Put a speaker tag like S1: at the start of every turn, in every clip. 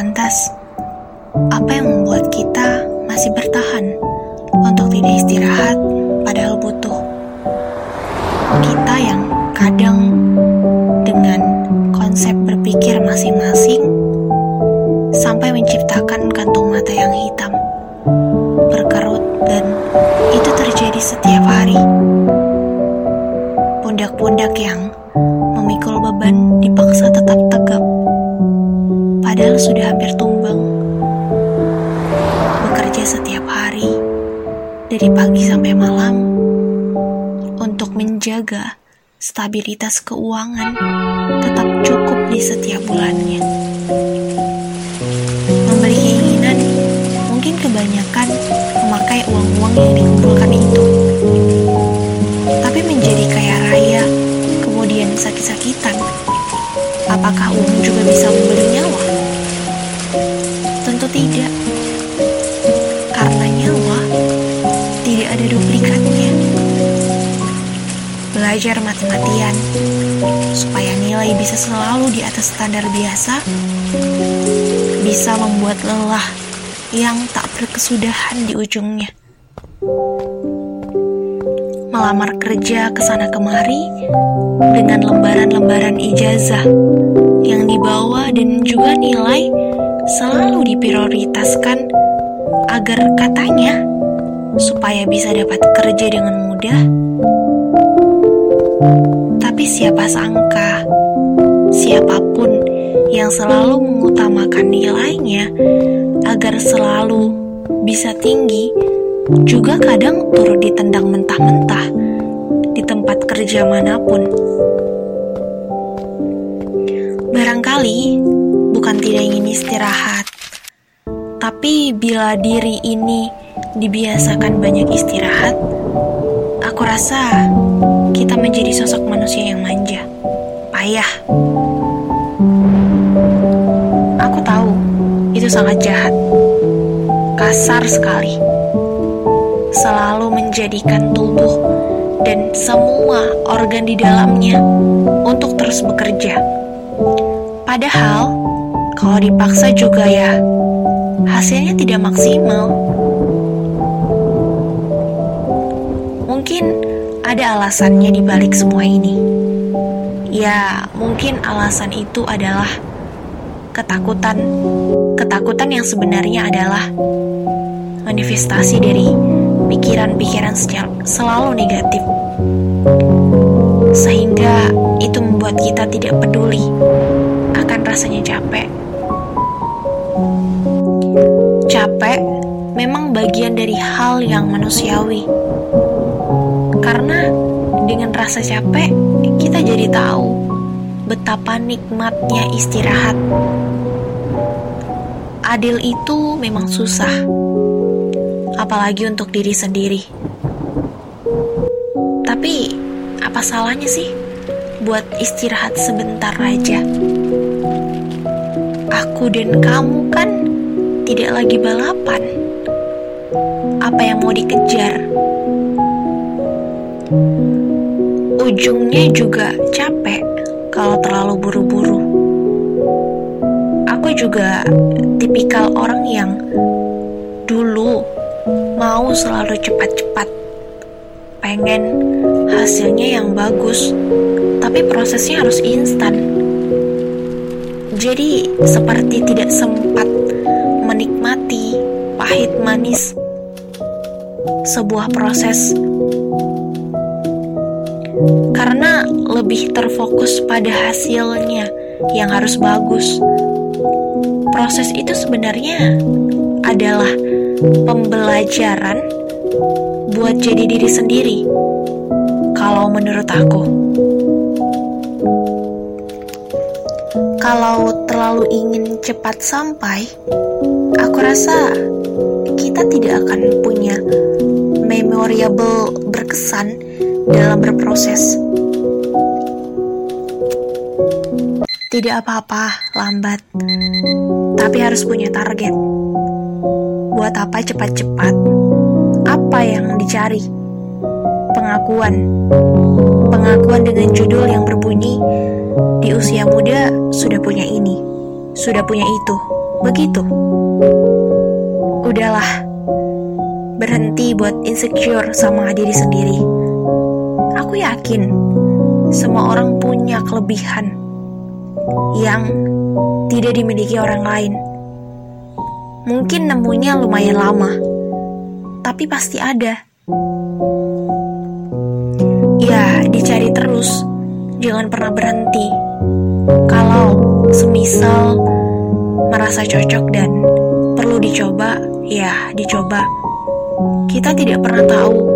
S1: Lantas, apa yang membuat kita masih bertahan untuk tidak istirahat padahal butuh? Kita yang kadang dengan konsep berpikir masing-masing sampai menciptakan kantung mata yang hitam, berkerut dan itu terjadi setiap hari. Pundak-pundak yang memikul beban tegap padahal sudah hampir tumbang. Bekerja setiap hari, dari pagi sampai malam, untuk menjaga stabilitas keuangan tetap cukup di setiap bulannya. Belajar mati-matian supaya nilai bisa selalu di atas standar biasa bisa membuat lelah yang tak berkesudahan di ujungnya. Melamar kerja ke sana kemari dengan lembaran-lembaran ijazah yang dibawa dan juga nilai selalu diprioritaskan agar katanya supaya bisa dapat kerja dengan mudah. Tapi siapa sangka siapa pun yang selalu mengutamakan nilainya agar selalu bisa tinggi juga kadang turut ditendang mentah-mentah di tempat kerja mana pun. Barangkali bukan tidak ingin istirahat, tapi bila diri ini dibiasakan banyak istirahat, aku rasa kita menjadi sosok manusia yang manja, payah. Aku tahu itu sangat jahat, kasar sekali, selalu menjadikan tubuh dan semua organ di dalamnya untuk terus bekerja. Padahal, kalau dipaksa juga ya, hasilnya tidak maksimal. Ada alasannya di balik semua ini. Ya, mungkin alasan itu adalah ketakutan. Ketakutan yang sebenarnya adalah manifestasi dari pikiran-pikiran selalu negatif. Sehingga itu membuat kita tidak peduli akan rasanya capek. Capek memang bagian dari hal yang manusiawi. Karena dengan rasa capek, kita jadi tahu betapa nikmatnya istirahat. Adil itu memang susah, apalagi untuk diri sendiri. Tapi, apa salahnya sih buat istirahat sebentar aja? Aku dan kamu kan tidak lagi balapan. Apa yang mau dikejar? Ujungnya juga capek kalau terlalu buru-buru. Aku juga tipikal orang yang dulu mau selalu cepat-cepat. Pengen hasilnya yang bagus, tapi prosesnya harus instan. Jadi seperti tidak sempat menikmati pahit manis sebuah proses karena lebih terfokus pada hasilnya yang harus bagus. Proses itu sebenarnya adalah pembelajaran buat jadi diri sendiri. Kalau menurut aku, kalau terlalu ingin cepat sampai, aku rasa kita tidak akan punya memorable berkesan dalam berproses. Tidak apa-apa lambat, tapi harus punya target. Buat apa cepat-cepat? Apa yang dicari? Pengakuan. Pengakuan dengan judul yang berbunyi, di usia muda sudah punya ini, sudah punya itu. begitu. Udahlah, berhenti buat insecure sama diri sendiri. Aku yakin semua orang punya kelebihan yang tidak dimiliki orang lain. Mungkin nemunya lumayan lama, tapi pasti ada. Ya, dicari terus, jangan pernah berhenti. Kalau semisal merasa cocok dan perlu dicoba, ya dicoba. Kita tidak pernah tahu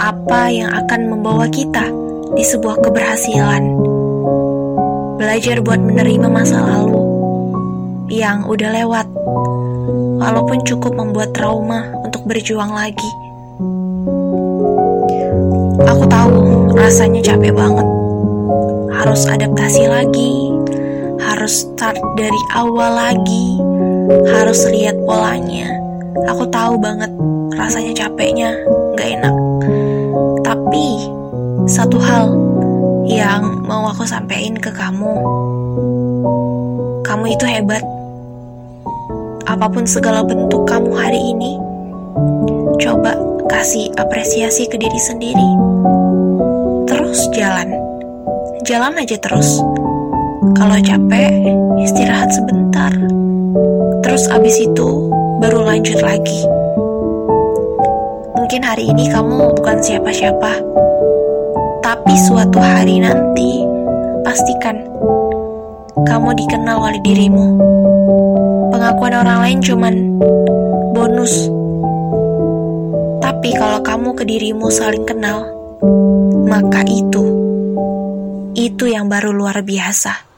S1: apa yang akan membawa kita di sebuah keberhasilan. Belajar buat menerima masa lalu yang udah lewat, walaupun cukup membuat trauma untuk berjuang lagi. Aku tahu rasanya capek banget, harus adaptasi lagi, harus start dari awal lagi, harus lihat polanya. Aku tahu banget rasanya capeknya, gak enak. Tapi satu hal yang mau aku sampaikan ke kamu, kamu itu hebat. Apa pun segala bentuk kamu hari ini, coba kasih apresiasi ke diri sendiri. Terus jalan, jalan aja terus. Kalau capek, istirahat sebentar. Terus abis itu baru lanjut lagi. Mungkin hari ini kamu bukan siapa-siapa, tapi suatu hari nanti pastikan kamu dikenal oleh dirimu. Pengakuan orang lain cuman bonus. Tapi kalau kamu ke dirimu saling kenal, maka itu itu yang baru luar biasa.